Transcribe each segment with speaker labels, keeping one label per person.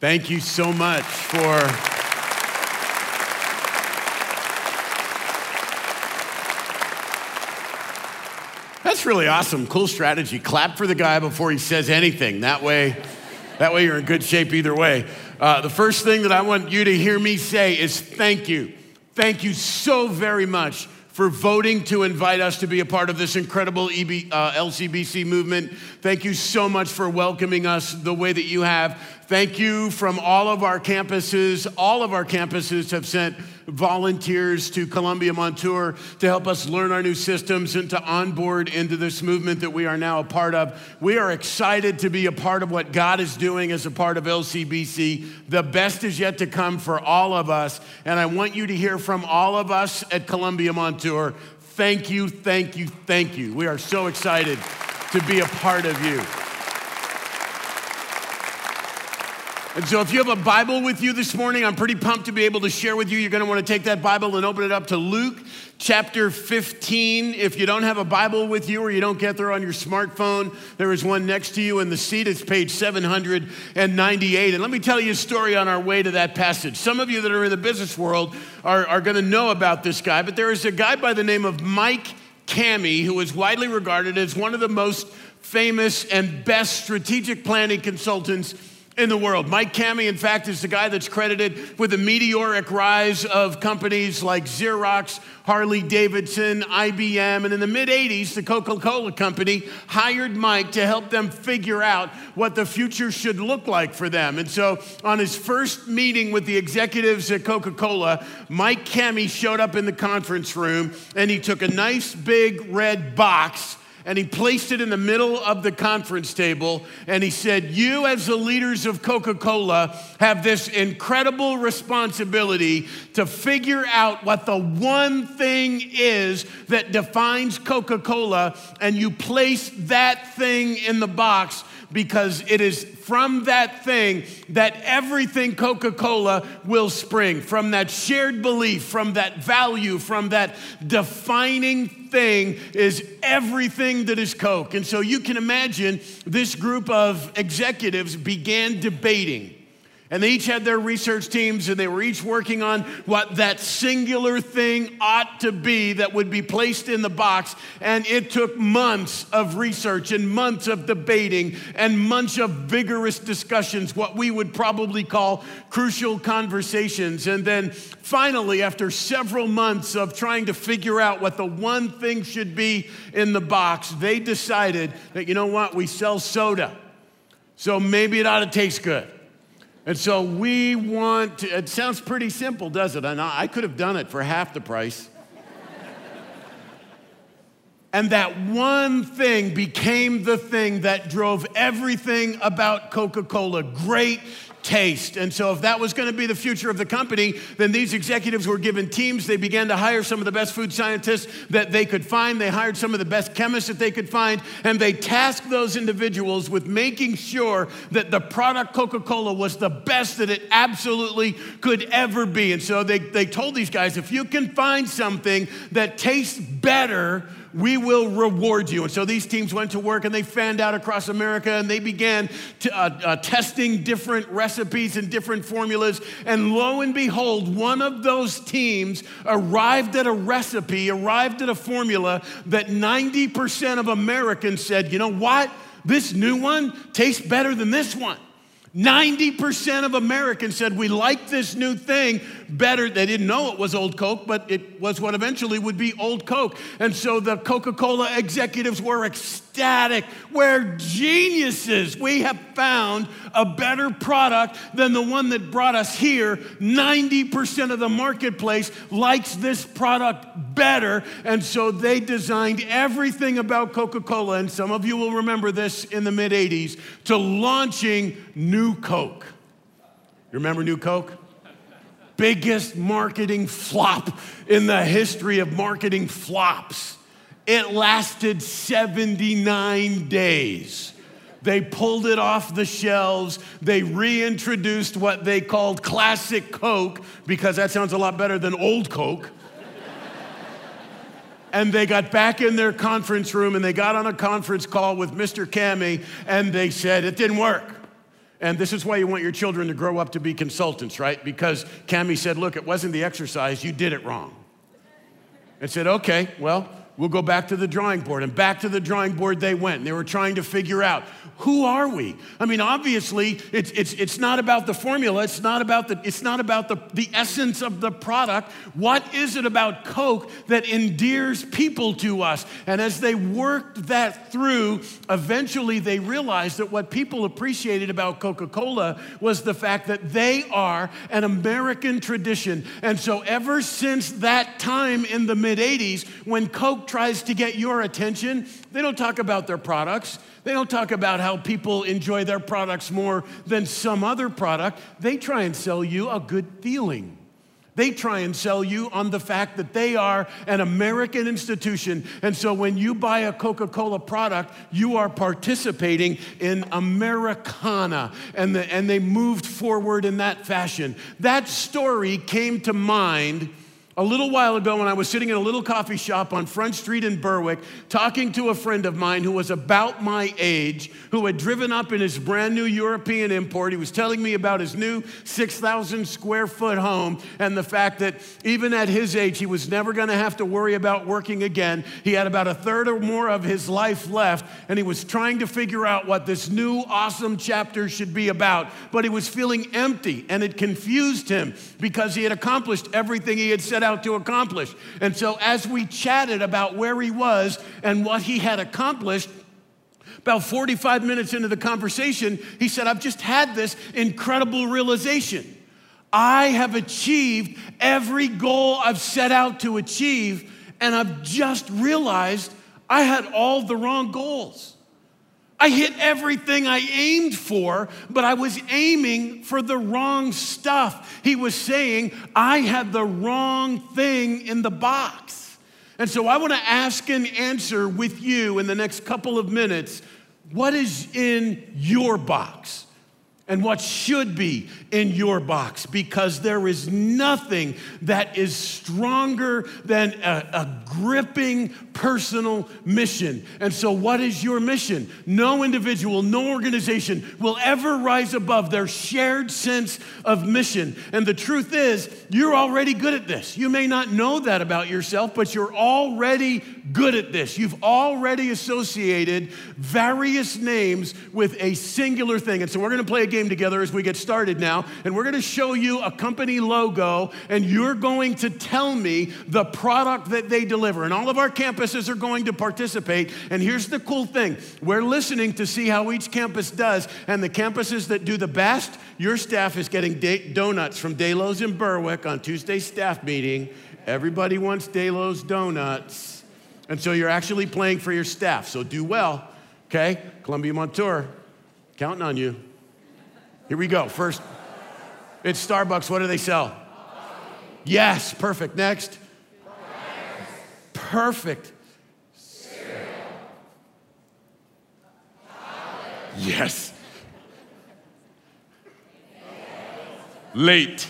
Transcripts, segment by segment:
Speaker 1: Thank you so much for. That's really awesome. Cool strategy. Clap for the guy before he says anything. That way, that way you're in good shape either way. Uh, the first thing that I want you to hear me say is thank you. Thank you so very much for voting to invite us to be a part of this incredible EB, uh, LCBC movement. Thank you so much for welcoming us the way that you have. Thank you from all of our campuses. All of our campuses have sent volunteers to Columbia Montour to help us learn our new systems and to onboard into this movement that we are now a part of. We are excited to be a part of what God is doing as a part of LCBC. The best is yet to come for all of us. And I want you to hear from all of us at Columbia Montour. Thank you, thank you, thank you. We are so excited to be a part of you. And so, if you have a Bible with you this morning, I'm pretty pumped to be able to share with you. You're going to want to take that Bible and open it up to Luke chapter 15. If you don't have a Bible with you or you don't get there on your smartphone, there is one next to you in the seat. It's page 798. And let me tell you a story on our way to that passage. Some of you that are in the business world are, are going to know about this guy, but there is a guy by the name of Mike Kami who is widely regarded as one of the most famous and best strategic planning consultants in the world. Mike Kami, in fact, is the guy that's credited with the meteoric rise of companies like Xerox, Harley Davidson, IBM, and in the mid 80s, the Coca Cola Company hired Mike to help them figure out what the future should look like for them. And so, on his first meeting with the executives at Coca Cola, Mike Kami showed up in the conference room and he took a nice big red box and he placed it in the middle of the conference table and he said, You, as the leaders of Coca Cola, have this incredible responsibility to figure out what the one thing is that defines Coca Cola, and you place that thing in the box because it is from that thing that everything Coca Cola will spring. From that shared belief, from that value, from that defining thing is everything that is Coke. And so you can imagine this group of executives began debating and they each had their research teams and they were each working on what that singular thing ought to be that would be placed in the box. And it took months of research and months of debating and months of vigorous discussions, what we would probably call crucial conversations. And then finally, after several months of trying to figure out what the one thing should be in the box, they decided that, you know what, we sell soda. So maybe it ought to taste good. And so we want to, it sounds pretty simple, does it? And I could have done it for half the price. and that one thing became the thing that drove everything about Coca Cola great taste. And so, if that was going to be the future of the company, then these executives were given teams. They began to hire some of the best food scientists that they could find. They hired some of the best chemists that they could find. And they tasked those individuals with making sure that the product Coca Cola was the best that it absolutely could ever be. And so, they, they told these guys if you can find something that tastes better, we will reward you. And so these teams went to work and they fanned out across America and they began to, uh, uh, testing different recipes and different formulas. And lo and behold, one of those teams arrived at a recipe, arrived at a formula that 90% of Americans said, you know what? This new one tastes better than this one. 90% of Americans said we like this new thing better. They didn't know it was Old Coke, but it was what eventually would be Old Coke. And so the Coca Cola executives were ecstatic. We're geniuses. We have found a better product than the one that brought us here. 90% of the marketplace likes this product better. And so they designed everything about Coca Cola, and some of you will remember this in the mid 80s, to launching New Coke. You remember New Coke? Biggest marketing flop in the history of marketing flops. It lasted 79 days. They pulled it off the shelves. They reintroduced what they called classic Coke because that sounds a lot better than old Coke. and they got back in their conference room and they got on a conference call with Mr. Kami and they said, It didn't work. And this is why you want your children to grow up to be consultants, right? Because Kami said, Look, it wasn't the exercise, you did it wrong. And said, Okay, well, we'll go back to the drawing board. And back to the drawing board they went. They were trying to figure out who are we? I mean, obviously, it's, it's, it's not about the formula, it's not about, the, it's not about the, the essence of the product. What is it about Coke that endears people to us? And as they worked that through, eventually they realized that what people appreciated about Coca Cola was the fact that they are an American tradition. And so, ever since that time in the mid 80s, when Coke tries to get your attention, they don't talk about their products. They don't talk about how people enjoy their products more than some other product. They try and sell you a good feeling. They try and sell you on the fact that they are an American institution. And so when you buy a Coca Cola product, you are participating in Americana. And, the, and they moved forward in that fashion. That story came to mind a little while ago, when I was sitting in a little coffee shop on Front Street in Berwick, talking to a friend of mine who was about my age, who had driven up in his brand new European import, he was telling me about his new 6,000 square foot home and the fact that even at his age, he was never going to have to worry about working again. He had about a third or more of his life left, and he was trying to figure out what this new awesome chapter should be about. But he was feeling empty, and it confused him because he had accomplished everything he had set out out to accomplish. And so, as we chatted about where he was and what he had accomplished, about 45 minutes into the conversation, he said, I've just had this incredible realization. I have achieved every goal I've set out to achieve, and I've just realized I had all the wrong goals. I hit everything I aimed for, but I was aiming for the wrong stuff. He was saying, I had the wrong thing in the box. And so I want to ask and answer with you in the next couple of minutes what is in your box? and what should be in your box because there is nothing that is stronger than a, a, gripping personal mission. And so, what is your mission? No individual, no organization will ever rise above their shared sense of mission. And the truth is, you're already good at this. You may not know that about yourself, but you're already good at this. You've already associated various names with a singular thing. And so, we're going to play a game together as we get started now, and we're going to show you a company logo, and you're going to tell me the product that they deliver. And all of our campuses are going to participate. And here's the cool thing we're listening to see how each campus does, and the campuses that do the best, your staff is getting donuts from Delos in Berwick on Tuesday staff meeting. Everybody wants Delos donuts. And so you're actually playing for your staff. So do well, okay? Columbia Montour, counting on you. Here we go. First, it's Starbucks. What do they sell? Yes, perfect. Next. Perfect. Yes. Late.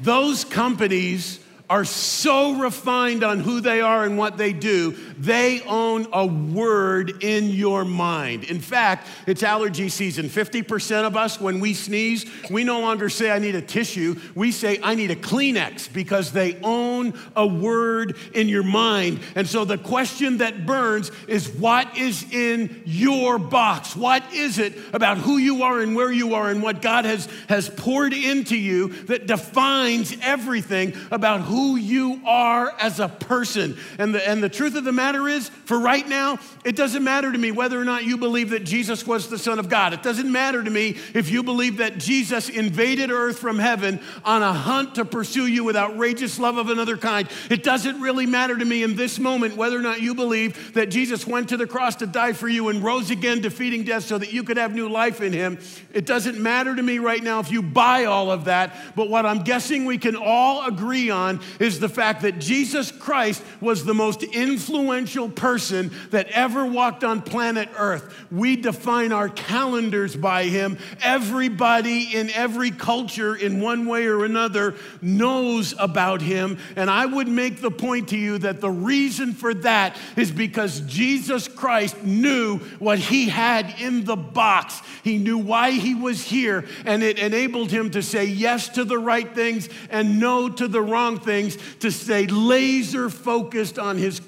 Speaker 1: Those companies are so refined on who they are and what they do, they own a word in your mind. In fact, it's allergy season. 50% of us, when we sneeze, we no longer say, I need a tissue. We say, I need a Kleenex because they own a word in your mind. And so the question that burns is, what is in your box? What is it about who you are and where you are and what God has, has poured into you that defines everything about who you are as a person. And the, and the truth of the matter is, for right now, it doesn't matter to me whether or not you believe that Jesus was the Son of God. It doesn't matter to me if you believe that Jesus invaded earth from heaven on a hunt to pursue you with outrageous love of another kind. It doesn't really matter to me in this moment whether or not you believe that Jesus went to the cross to die for you and rose again, defeating death so that you could have new life in him. It doesn't matter to me right now if you buy all of that. But what I'm guessing we can all agree on is the fact that Jesus Christ was the most influential person that ever walked on planet Earth. We define our calendars by him. Everybody in every culture, in one way or another, knows about him. And I would make the point to you that the reason for that is because Jesus Christ knew what he had in the box. He knew why he was here, and it enabled him to say yes to the right things and no to the wrong things, to stay laser focused on his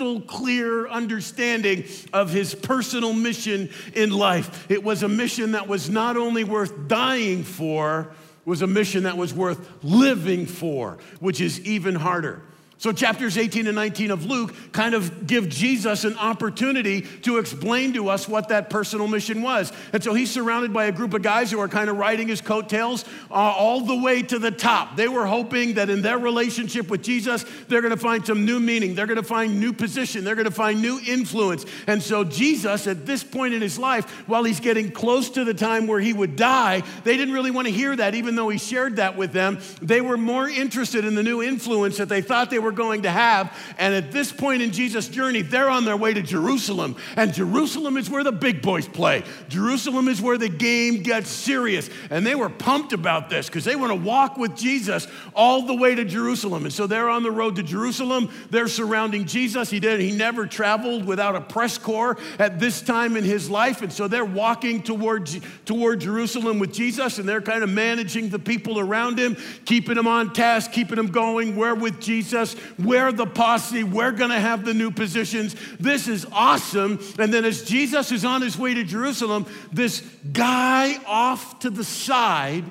Speaker 1: crystal clear understanding of his personal mission in life. It was a mission that was not only worth dying for, was a mission that was worth living for, which is even harder. So, chapters 18 and 19 of Luke kind of give Jesus an opportunity to explain to us what that personal mission was. And so he's surrounded by a group of guys who are kind of riding his coattails uh, all the way to the top. They were hoping that in their relationship with Jesus, they're going to find some new meaning, they're going to find new position, they're going to find new influence. And so, Jesus, at this point in his life, while he's getting close to the time where he would die, they didn't really want to hear that, even though he shared that with them. They were more interested in the new influence that they thought they were were going to have. And at this point in Jesus' journey, they're on their way to Jerusalem. And Jerusalem is where the big boys play. Jerusalem is where the game gets serious. And they were pumped about this because they want to walk with Jesus all the way to Jerusalem. And so they're on the road to Jerusalem. They're surrounding Jesus. He did he never traveled without a press corps at this time in his life. And so they're walking toward, toward Jerusalem with Jesus and they're kind of managing the people around him, keeping them on task, keeping them going. We're with Jesus. We're the posse. We're going to have the new positions. This is awesome. And then as Jesus is on his way to Jerusalem, this guy off to the side,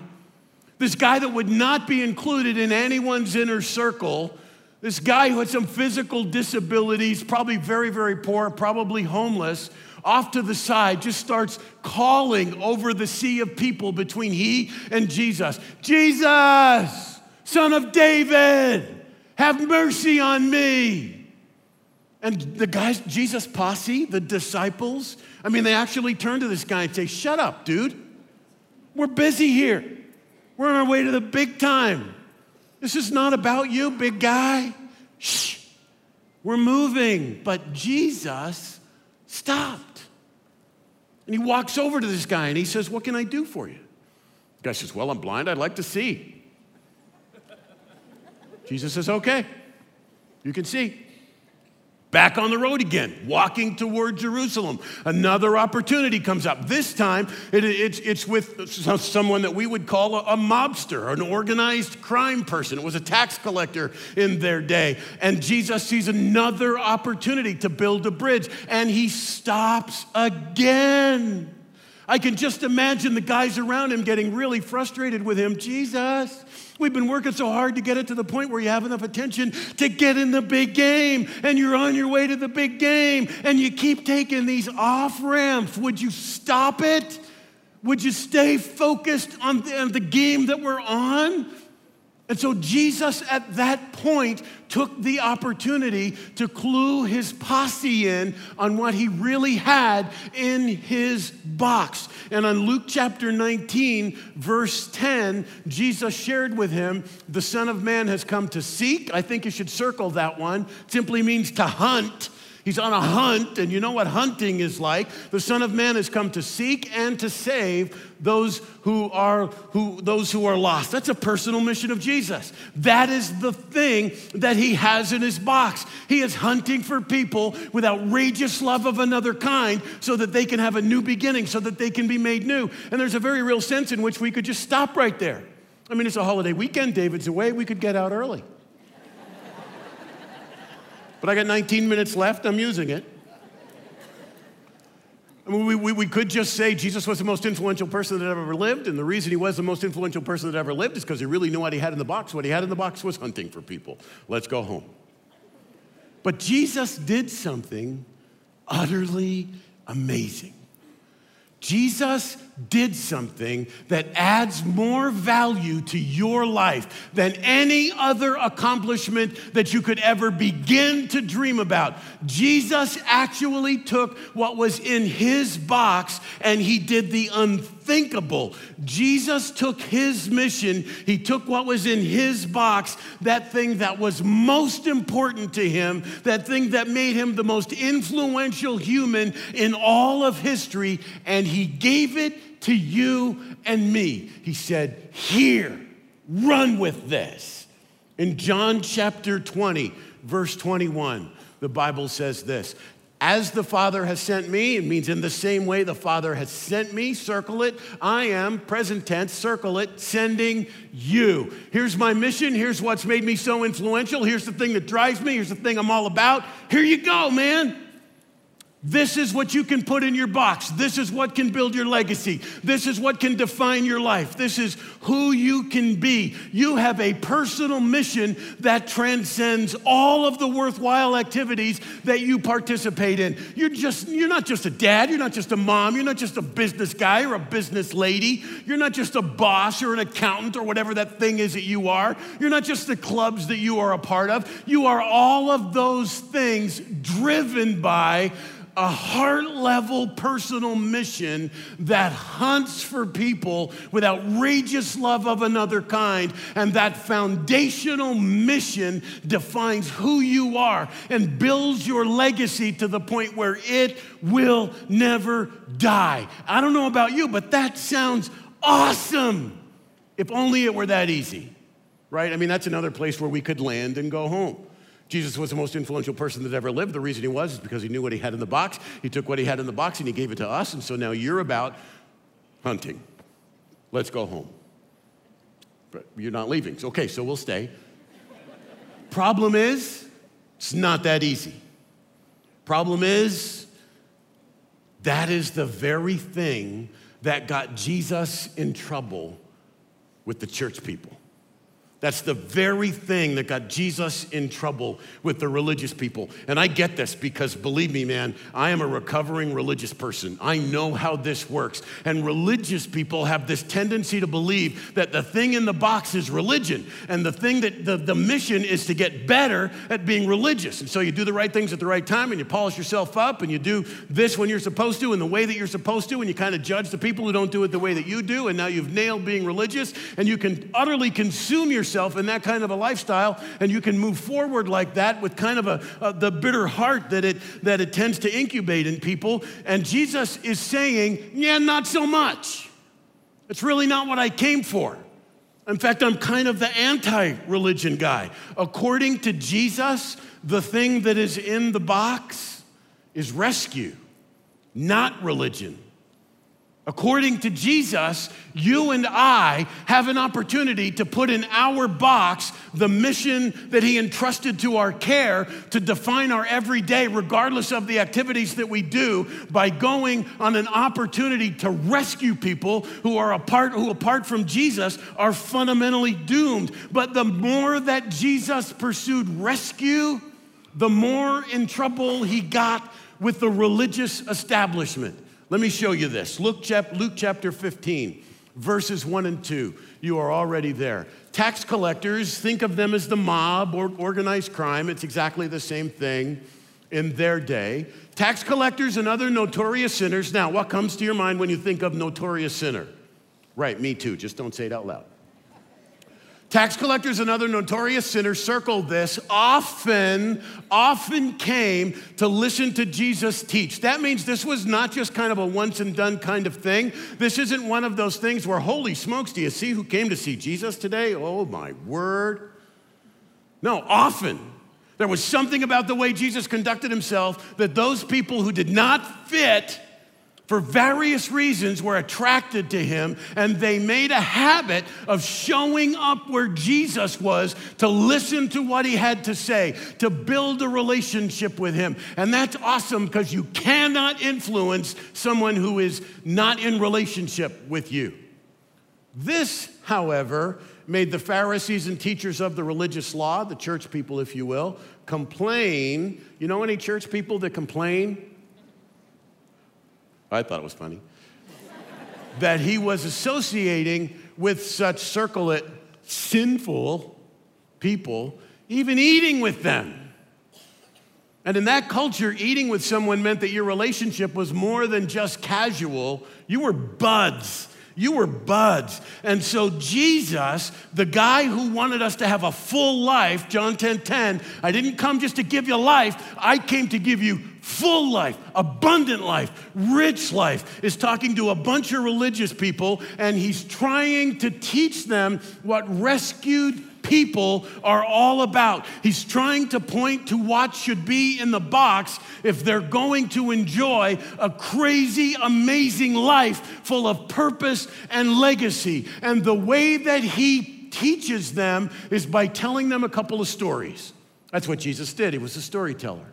Speaker 1: this guy that would not be included in anyone's inner circle, this guy who had some physical disabilities, probably very, very poor, probably homeless, off to the side, just starts calling over the sea of people between he and Jesus Jesus, son of David. Have mercy on me. And the guys, Jesus' posse, the disciples, I mean, they actually turn to this guy and say, Shut up, dude. We're busy here. We're on our way to the big time. This is not about you, big guy. Shh. We're moving. But Jesus stopped. And he walks over to this guy and he says, What can I do for you? The guy says, Well, I'm blind. I'd like to see. Jesus says, okay, you can see. Back on the road again, walking toward Jerusalem. Another opportunity comes up. This time, it, it's, it's with someone that we would call a, a mobster, an organized crime person. It was a tax collector in their day. And Jesus sees another opportunity to build a bridge, and he stops again. I can just imagine the guys around him getting really frustrated with him. Jesus, We've been working so hard to get it to the point where you have enough attention to get in the big game, and you're on your way to the big game, and you keep taking these off ramps. Would you stop it? Would you stay focused on the, on the game that we're on? And so Jesus at that point took the opportunity to clue his posse in on what he really had in his box. And on Luke chapter 19, verse 10, Jesus shared with him, The Son of Man has come to seek. I think you should circle that one. It simply means to hunt He's on a hunt, and you know what hunting is like. The Son of Man has come to seek and to save those who are who those who are lost. That's a personal mission of Jesus. That is the thing that he has in his box. He is hunting for people with outrageous love of another kind so that they can have a new beginning, so that they can be made new. And there's a very real sense in which we could just stop right there. I mean, it's a holiday weekend, David's away, we could get out early. But I got 19 minutes left, I'm using it. I mean, we, we, we, could just say Jesus was the most influential person that ever lived, and the reason he was the most influential person that ever lived is because he really knew what he had in the box. What he had in the box was hunting for people. Let's go home. But Jesus did something utterly amazing. Jesus did something that adds more value to your life than any other accomplishment that you could ever begin to dream about. Jesus actually took what was in his box and he did the unthinkable. Jesus took his mission, he took what was in his box, that thing that was most important to him, that thing that made him the most influential human in all of history, and he gave it to you and me. He said, Here, run with this. In John chapter 20, verse 21, the Bible says this as the Father has sent me, it means in the same way the Father has sent me, circle it. I am, present tense, circle it, sending you. Here's my mission. Here's what's made me so influential. Here's the thing that drives me. Here's the thing I'm all about. Here you go, man. This is what you can put in your box. This is what can build your legacy. This is what can define your life. This is who you can be. You have a personal mission that transcends all of the worthwhile activities that you participate in. You're just you're not just a dad, you're not just a mom, you're not just a business guy or a business lady. You're not just a boss or an accountant or whatever that thing is that you are. You're not just the clubs that you are a part of. You are all of those things driven by a heart level personal mission that hunts for people with outrageous love of another kind. And that foundational mission defines who you are and builds your legacy to the point where it will never die. I don't know about you, but that sounds awesome. If only it were that easy, right? I mean, that's another place where we could land and go home. Jesus was the most influential person that ever lived. The reason he was is because he knew what he had in the box. He took what he had in the box and he gave it to us. And so now you're about hunting. Let's go home. But you're not leaving. So, Okay, so we'll stay. Problem is, it's not that easy. Problem is, that is the very thing that got Jesus in trouble with the church people. That's the very thing that got Jesus in trouble with the religious people. And I get this because believe me, man, I am a recovering religious person. I know how this works. And religious people have this tendency to believe that the thing in the box is religion. And the thing that the, the mission is to get better at being religious. And so you do the right things at the right time and you polish yourself up and you do this when you're supposed to in the way that you're supposed to. And you kind of judge the people who don't do it the way that you do. And now you've nailed being religious and you can utterly consume yourself yourself in that kind of a lifestyle, and you can move forward like that with kind of a, a, the bitter heart that it that it tends to incubate in people. And Jesus is saying, "Yeah, not so much. It's really not what I came for." In fact, I'm kind of the anti religion guy. According to Jesus, the thing that is in the box is rescue, not religion. According to Jesus, you and I have an opportunity to put in our box the mission that He entrusted to our care to define our everyday, regardless of the activities that we do, by going on an opportunity to rescue people who are apart, who apart from Jesus are fundamentally doomed. But the more that Jesus pursued rescue, the more in trouble he got with the religious establishment. Let me show you this. Luke, Luke chapter 15, verses 1 and 2. You are already there. Tax collectors, think of them as the mob or organized crime. It's exactly the same thing in their day. Tax collectors and other notorious sinners. Now, what comes to your mind when you think of notorious sinner? Right, me too. Just don't say it out loud. Tax collectors and other notorious sinners circled this, often, often came to listen to Jesus teach. That means this was not just kind of a once and done kind of thing. This isn't one of those things where, holy smokes, do you see who came to see Jesus today? Oh my word. No, often. There was something about the way Jesus conducted himself that those people who did not fit for various reasons were attracted to him and they made a habit of showing up where Jesus was to listen to what he had to say, to build a relationship with him. And that's awesome because you cannot influence someone who is not in relationship with you. This, however, made the Pharisees and teachers of the religious law, the church people, if you will, complain. You know any church people that complain? I thought it was funny. that he was associating with such circle circlet sinful people, even eating with them. And in that culture, eating with someone meant that your relationship was more than just casual. You were buds. You were buds. And so Jesus, the guy who wanted us to have a full life, John 10 10, I didn't come just to give you life, I came to give you full life, abundant life, rich life, is talking to a bunch of religious people, and he's trying to teach them what rescued people are all about. He's trying to point to what should be in the box if they're going to enjoy a crazy, amazing life full of purpose and legacy. And the way that he teaches them is by telling them a couple of stories. That's what Jesus did, he was a storyteller.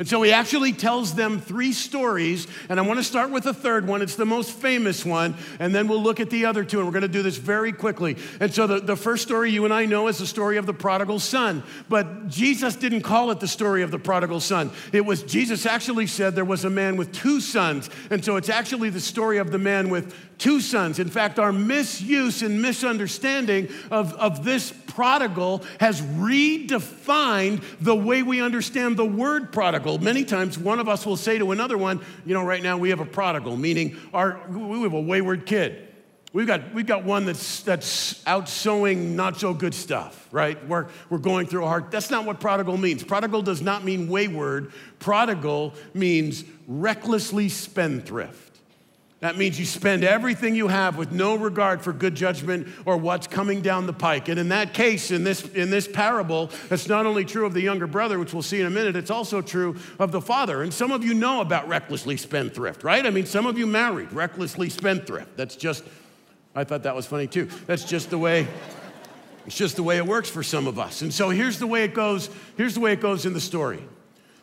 Speaker 1: And so he actually tells them three stories, and I want to start with the third one. It's the most famous one, and then we'll look at the other two, and we're going to do this very quickly. And so the, the first story you and I know is the story of the prodigal son. But Jesus didn't call it the story of the prodigal son. It was, Jesus actually said there was a man with two sons. And so it's actually the story of the man with two sons. In fact, our misuse and misunderstanding of, of this prodigal has redefined the way we understand the word prodigal. Many times, one of us will say to another one, You know, right now we have a prodigal, meaning our, we have a wayward kid. We've got, we've got one that's, that's out sowing not so good stuff, right? We're, we're going through a hard, that's not what prodigal means. Prodigal does not mean wayward. Prodigal means recklessly spendthrift. That means you spend everything you have with no regard for good judgment or what's coming down the pike. And in that case, in this, in this parable, it's not only true of the younger brother, which we'll see in a minute, it's also true of the father. And some of you know about recklessly spendthrift, right? I mean, some of you married, recklessly spendthrift. That's just, I thought that was funny too. That's just the way. It's just the way it works for some of us. And so here's the way it goes. Here's the way it goes in the story.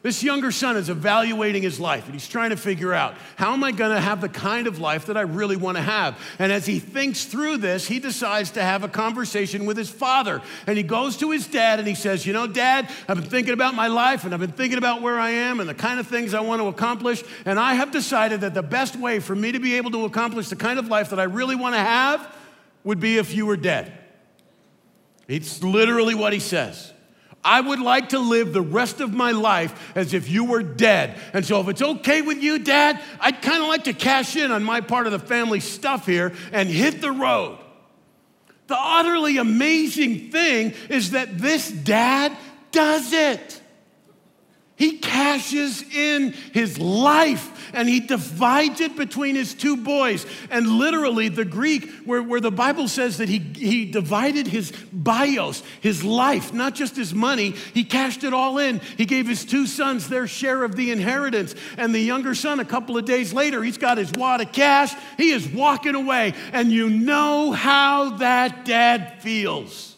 Speaker 1: This younger son is evaluating his life and he's trying to figure out how am I going to have the kind of life that I really want to have? And as he thinks through this, he decides to have a conversation with his father. And he goes to his dad and he says, You know, dad, I've been thinking about my life and I've been thinking about where I am and the kind of things I want to accomplish. And I have decided that the best way for me to be able to accomplish the kind of life that I really want to have would be if you were dead. It's literally what he says. I would like to live the rest of my life as if you were dead. And so, if it's okay with you, Dad, I'd kind of like to cash in on my part of the family stuff here and hit the road. The utterly amazing thing is that this dad does it. He cashes in his life and he divides it between his two boys. And literally, the Greek, where, where the Bible says that he, he divided his bios, his life, not just his money, he cashed it all in. He gave his two sons their share of the inheritance. And the younger son, a couple of days later, he's got his wad of cash. He is walking away. And you know how that dad feels.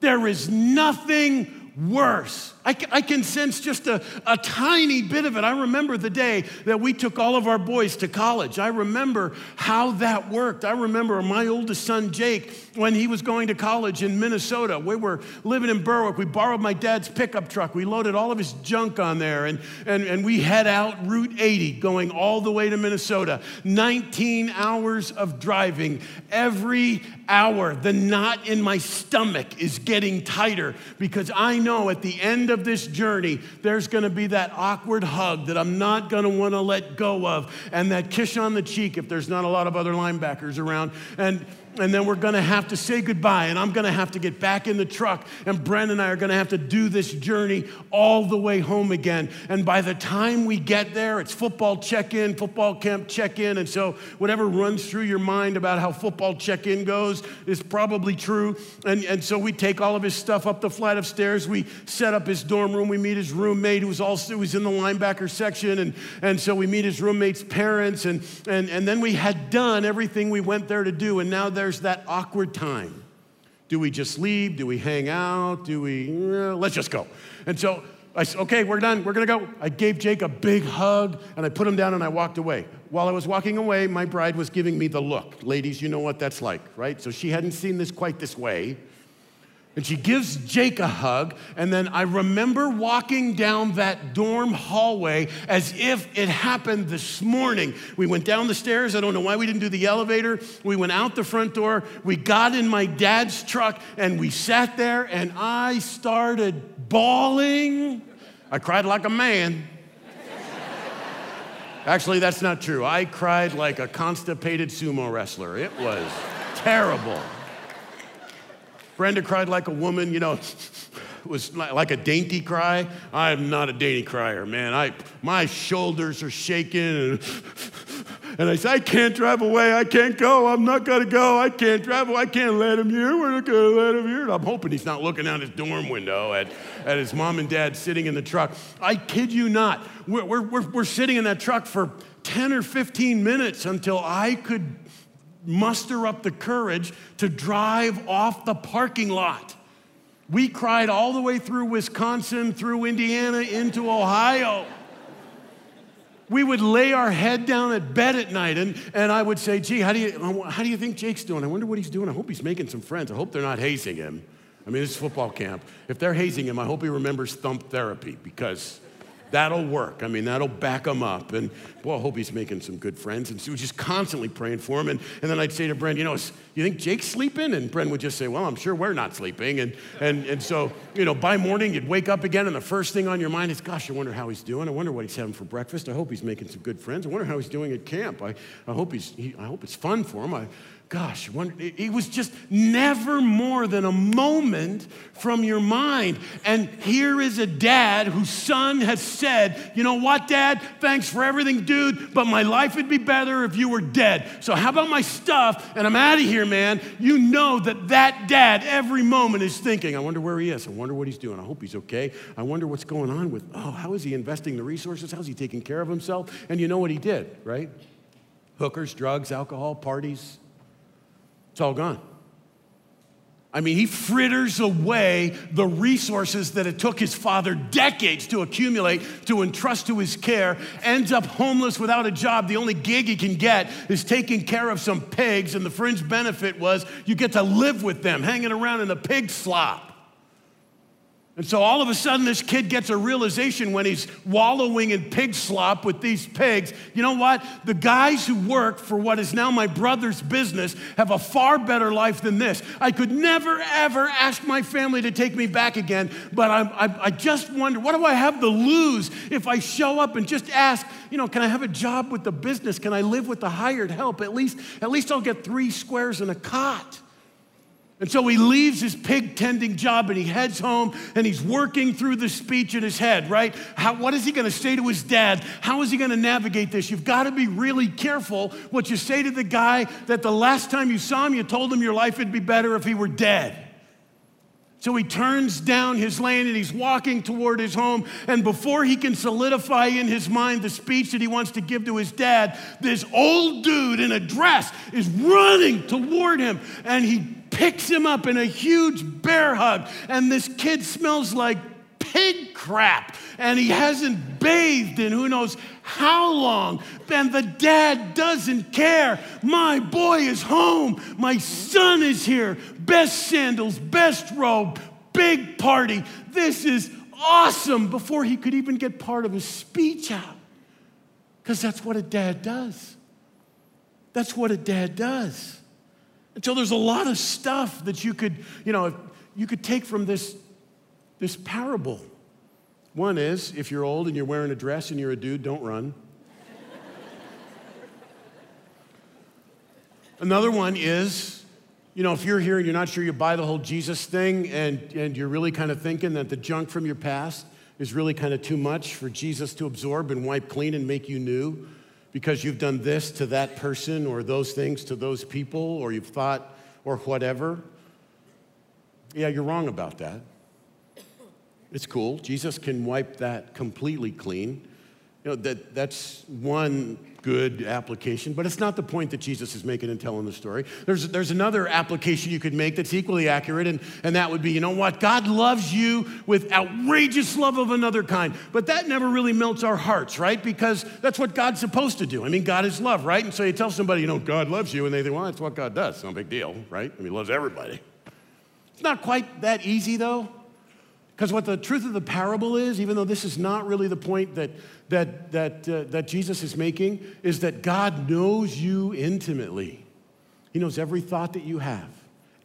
Speaker 1: There is nothing worse. I, I can sense just a, a tiny bit of it. I remember the day that we took all of our boys to college. I remember how that worked. I remember my oldest son, Jake, when he was going to college in Minnesota. We were living in Berwick. We borrowed my dad's pickup truck. We loaded all of his junk on there, and, and, and we head out Route 80 going all the way to Minnesota. 19 hours of driving every hour. The knot in my stomach is getting tighter because I know at the end of this journey, there's going to be that awkward hug that I'm not going to want to let go of, and that kiss on the cheek if there's not a lot of other linebackers around. And and then we're gonna have to say goodbye, and I'm gonna have to get back in the truck, and Brenda and I are gonna have to do this journey all the way home again. And by the time we get there, it's football check in, football camp check in, and so whatever runs through your mind about how football check in goes is probably true. And, and so we take all of his stuff up the flight of stairs, we set up his dorm room, we meet his roommate who's also who's in the linebacker section, and, and so we meet his roommate's parents, and, and, and then we had done everything we went there to do, and now there's that awkward time. Do we just leave? Do we hang out? Do we, let's just go. And so I said, okay, we're done. We're going to go. I gave Jake a big hug and I put him down and I walked away. While I was walking away, my bride was giving me the look. Ladies, you know what that's like, right? So she hadn't seen this quite this way. And she gives Jake a hug. And then I remember walking down that dorm hallway as if it happened this morning. We went down the stairs. I don't know why we didn't do the elevator. We went out the front door. We got in my dad's truck and we sat there and I started bawling. I cried like a man. Actually, that's not true. I cried like a constipated sumo wrestler. It was terrible. Brenda cried like a woman, you know, it was like a dainty cry. I'm not a dainty crier, man. I, my shoulders are shaking. And, and I said, I can't drive away. I can't go. I'm not going to go. I can't drive away. I can't let him here. We're not going to let him here. And I'm hoping he's not looking out his dorm window at, at his mom and dad sitting in the truck. I kid you not. We're, we're, we're sitting in that truck for 10 or 15 minutes until I could muster up the courage to drive off the parking lot. We cried all the way through Wisconsin, through Indiana, into Ohio. We would lay our head down at bed at night, and, and I would say, Gee, how do, you, how do you think Jake's doing? I wonder what he's doing. I hope he's making some friends. I hope they're not hazing him. I mean, it's football camp. If they're hazing him, I hope he remembers thump therapy because That'll work. I mean, that'll back him up. And boy, I hope he's making some good friends. And so was just constantly praying for him. And, and then I'd say to Brenda, you know, you think Jake's sleeping? And Brenda would just say, well, I'm sure we're not sleeping. And, and, and so, you know, by morning, you'd wake up again, and the first thing on your mind is, gosh, I wonder how he's doing. I wonder what he's having for breakfast. I hope he's making some good friends. I wonder how he's doing at camp. I, I, hope, he's, he, I hope it's fun for him. I, gosh, it was just never more than a moment from your mind. And here is a dad whose son has said, You know what, dad? Thanks for everything, dude, but my life would be better if you were dead. So, how about my stuff? And I'm out of here, man. You know that that dad every moment is thinking, I wonder where he is. I wonder what he's doing. I hope he's okay. I wonder what's going on with, oh, how is he investing the resources? How's he taking care of himself? And you know what he did, right? Hookers, drugs, alcohol, parties, it's all gone. I mean, he fritters away the resources that it took his father decades to accumulate, to entrust to his care, ends up homeless without a job. The only gig he can get is taking care of some pigs, and the fringe benefit was you get to live with them, hanging around in the pig slop. And so all of a sudden, this kid gets a realization when he's wallowing in pig slop with these pigs. You know what? The guys who work for what is now my brother's business have a far better life than this. I could never, ever ask my family to take me back again, but I, I, I just wonder what do I have to lose if I show up and just ask, you know, can I have a job with the business? Can I live with the hired help? At least, at least I'll get three squares and a cot. And so he leaves his pig tending job and he heads home and he's working through the speech in his head, right? How, what is he going to say to his dad? How is he going to navigate this? You've got to be really careful what you say to the guy that the last time you saw him, you told him your life would be better if he were dead. So he turns down his lane and he's walking toward his home. And before he can solidify in his mind the speech that he wants to give to his dad, this old dude in a dress is running toward him and he picks him up in a huge bear hug, and this kid smells like pig crap, and he hasn't bathed in who knows how long. And the dad doesn't care. My boy is home. My son is here. Best sandals, best robe, big party. This is awesome before he could even get part of his speech out. Because that's what a dad does. That's what a dad does. And so there's a lot of stuff that you could, you know, you could take from this, this parable. One is if you're old and you're wearing a dress and you're a dude, don't run. Another one is, you know, if you're here and you're not sure you buy the whole Jesus thing and, and you're really kind of thinking that the junk from your past is really kind of too much for Jesus to absorb and wipe clean and make you new, because you've done this to that person or those things to those people or you've thought or whatever. Yeah, you're wrong about that. It's cool. Jesus can wipe that completely clean. You know, that, that's one good application, but it's not the point that Jesus is making in telling the story. There's, there's another application you could make that's equally accurate, and, and that would be you know what? God loves you with outrageous love of another kind, but that never really melts our hearts, right? Because that's what God's supposed to do. I mean, God is love, right? And so you tell somebody, you know, God loves you, and they think, well, that's what God does. No big deal, right? I mean, he loves everybody. It's not quite that easy, though. Because what the truth of the parable is, even though this is not really the point that, that, that, uh, that Jesus is making, is that God knows you intimately. He knows every thought that you have,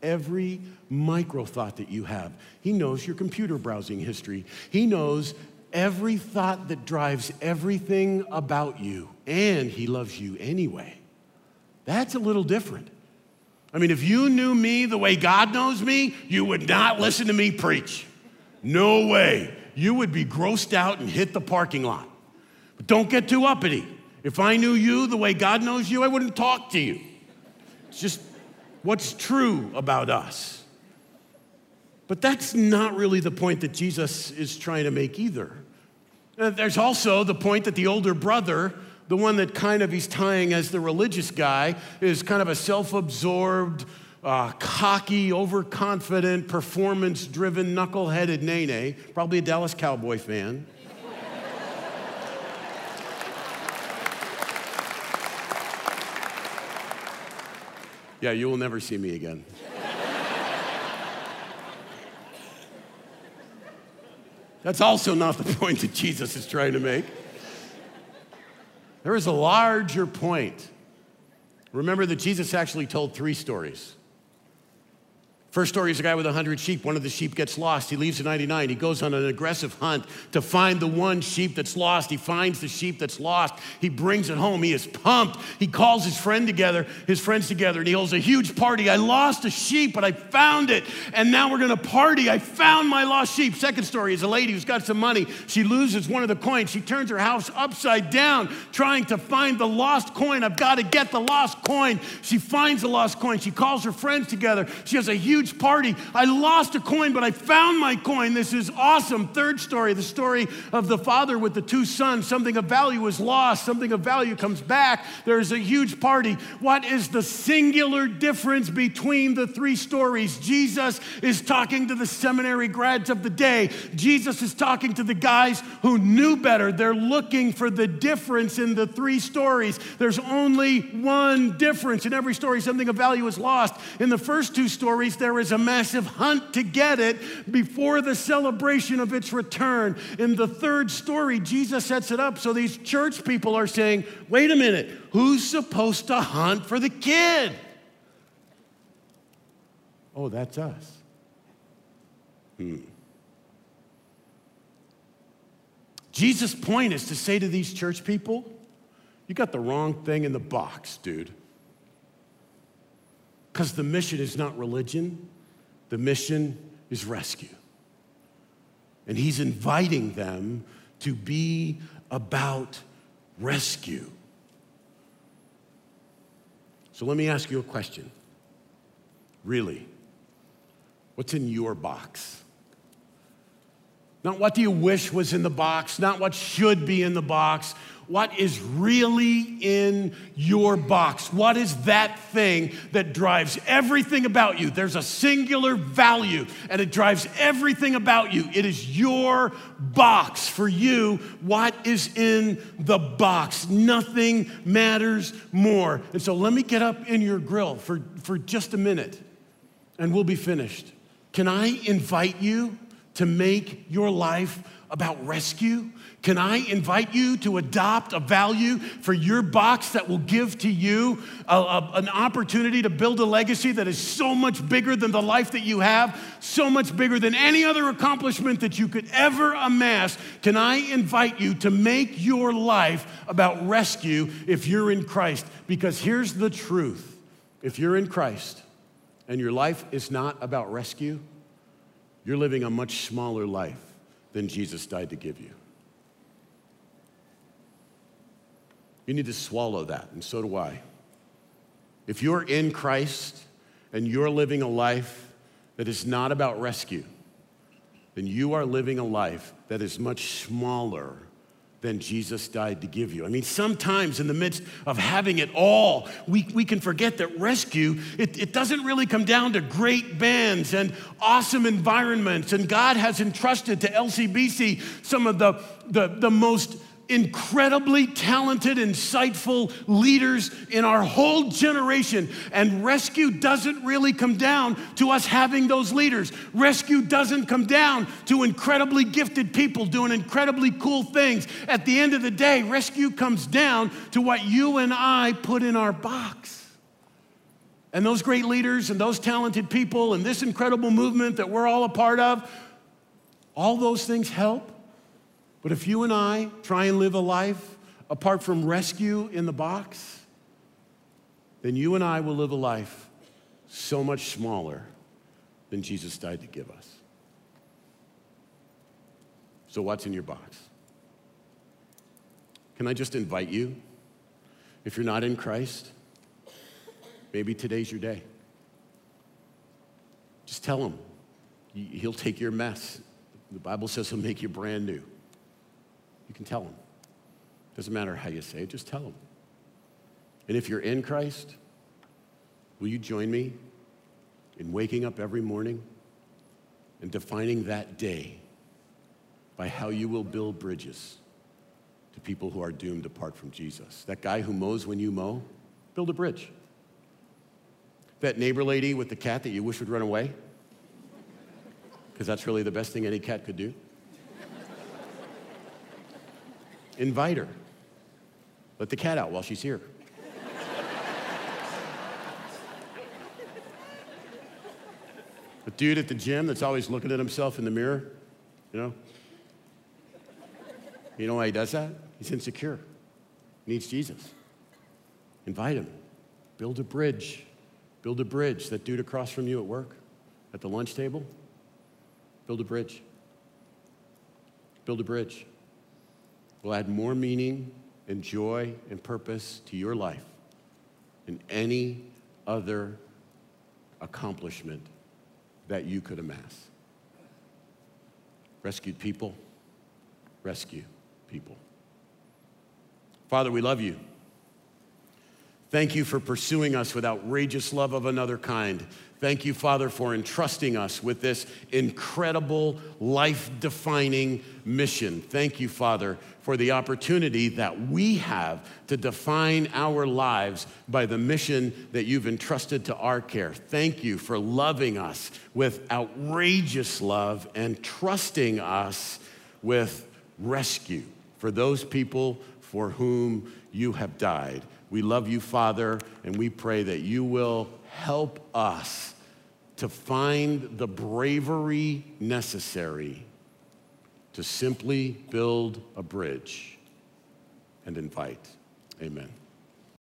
Speaker 1: every micro thought that you have. He knows your computer browsing history. He knows every thought that drives everything about you, and He loves you anyway. That's a little different. I mean, if you knew me the way God knows me, you would not listen to me preach. No way. You would be grossed out and hit the parking lot. But don't get too uppity. If I knew you the way God knows you, I wouldn't talk to you. It's just what's true about us. But that's not really the point that Jesus is trying to make either. Uh, there's also the point that the older brother, the one that kind of he's tying as the religious guy, is kind of a self absorbed, uh, cocky, overconfident, performance driven, knuckle knuckleheaded Nene, probably a Dallas Cowboy fan. yeah, you will never see me again. That's also not the point that Jesus is trying to make. There is a larger point. Remember that Jesus actually told three stories. First story is a guy with 100 sheep. One of the sheep gets lost. He leaves the 99. He goes on an aggressive hunt to find the one sheep that's lost. He finds the sheep that's lost. He brings it home. He is pumped. He calls his friend together, his friends together, and he holds a huge party. I lost a sheep, but I found it. And now we're going to party. I found my lost sheep. Second story is a lady who's got some money. She loses one of the coins. She turns her house upside down trying to find the lost coin. I've got to get the lost coin. She finds the lost coin. She calls her friends together. She has a huge huge party. I lost a coin, but I found my coin. This is awesome. Third story the story of the father with the two sons. Something of value is lost, something of value comes back. There's a huge party. What is the singular difference between the three stories? Jesus is talking to the seminary grads of the day, Jesus is talking to the guys who knew better. They're looking for the difference in the three stories. There's only one difference. In every story, something of value is lost. In the first two stories, there there is a massive hunt to get it before the celebration of its return. In the third story, Jesus sets it up so these church people are saying, wait a minute, who's supposed to hunt for the kid? Oh, that's us. Hmm. Jesus' point is to say to these church people, you got the wrong thing in the box, dude. Because the mission is not religion, the mission is rescue. And he's inviting them to be about rescue. So let me ask you a question. Really, what's in your box? Not what do you wish was in the box, not what should be in the box, what is really in your box. What is that thing that drives everything about you? There's a singular value and it drives everything about you. It is your box for you. What is in the box? Nothing matters more. And so let me get up in your grill for, for just a minute and we'll be finished. Can I invite you to make your life about rescue? Can I invite you to adopt a value for your box that will give to you a, a, an opportunity to build a legacy that is so much bigger than the life that you have, so much bigger than any other accomplishment that you could ever amass? Can I invite you to make your life about rescue if you're in Christ? Because here's the truth if you're in Christ and your life is not about rescue, you're living a much smaller life than Jesus died to give you. You need to swallow that, and so do I. If you're in Christ and you're living a life that is not about rescue, then you are living a life that is much smaller than Jesus died to give you. I mean, sometimes in the midst of having it all, we, we can forget that rescue, it, it doesn't really come down to great bands and awesome environments. And God has entrusted to LCBC some of the, the, the most incredibly talented, insightful leaders in our whole generation. And rescue doesn't really come down to us having those leaders. Rescue doesn't come down to incredibly gifted people doing incredibly cool things. At the end of the day, rescue comes down to what you and I put in our box. And those great leaders and those talented people and this incredible movement that we're all a part of, all those things help. But if you and I try and live a life apart from rescue in the box, then you and I will live a life so much smaller than Jesus died to give us. So, what's in your box? Can I just invite you? If you're not in Christ, maybe today's your day. Just tell him. He'll take your mess. The Bible says he'll make you brand new. You can tell them. Doesn't matter how you say it, just tell them. And if you're in Christ, will you join me in waking up every morning and defining that day by how you will build bridges to people who are doomed apart from Jesus? That guy who mows when you mow, build a bridge. That neighbor lady with the cat that you wish would run away, because that's really the best thing any cat could do. Invite her. Let the cat out while she's here. A dude at the gym that's always looking at himself in the mirror, you know? You know why he does that? He's insecure. He needs Jesus. Invite him. Build a bridge. Build a bridge. That dude across from you at work, at the lunch table, build a bridge. Build a bridge will add more meaning and joy and purpose to your life than any other accomplishment that you could amass. Rescued people, rescue people. Father, we love you. Thank you for pursuing us with outrageous love of another kind. Thank you, Father, for entrusting us with this incredible, life defining mission. Thank you, Father, for the opportunity that we have to define our lives by the mission that you've entrusted to our care. Thank you for loving us with outrageous love and trusting us with rescue for those people for whom you have died. We love you, Father, and we pray that you will help us to find the bravery necessary to simply build a bridge and invite. Amen.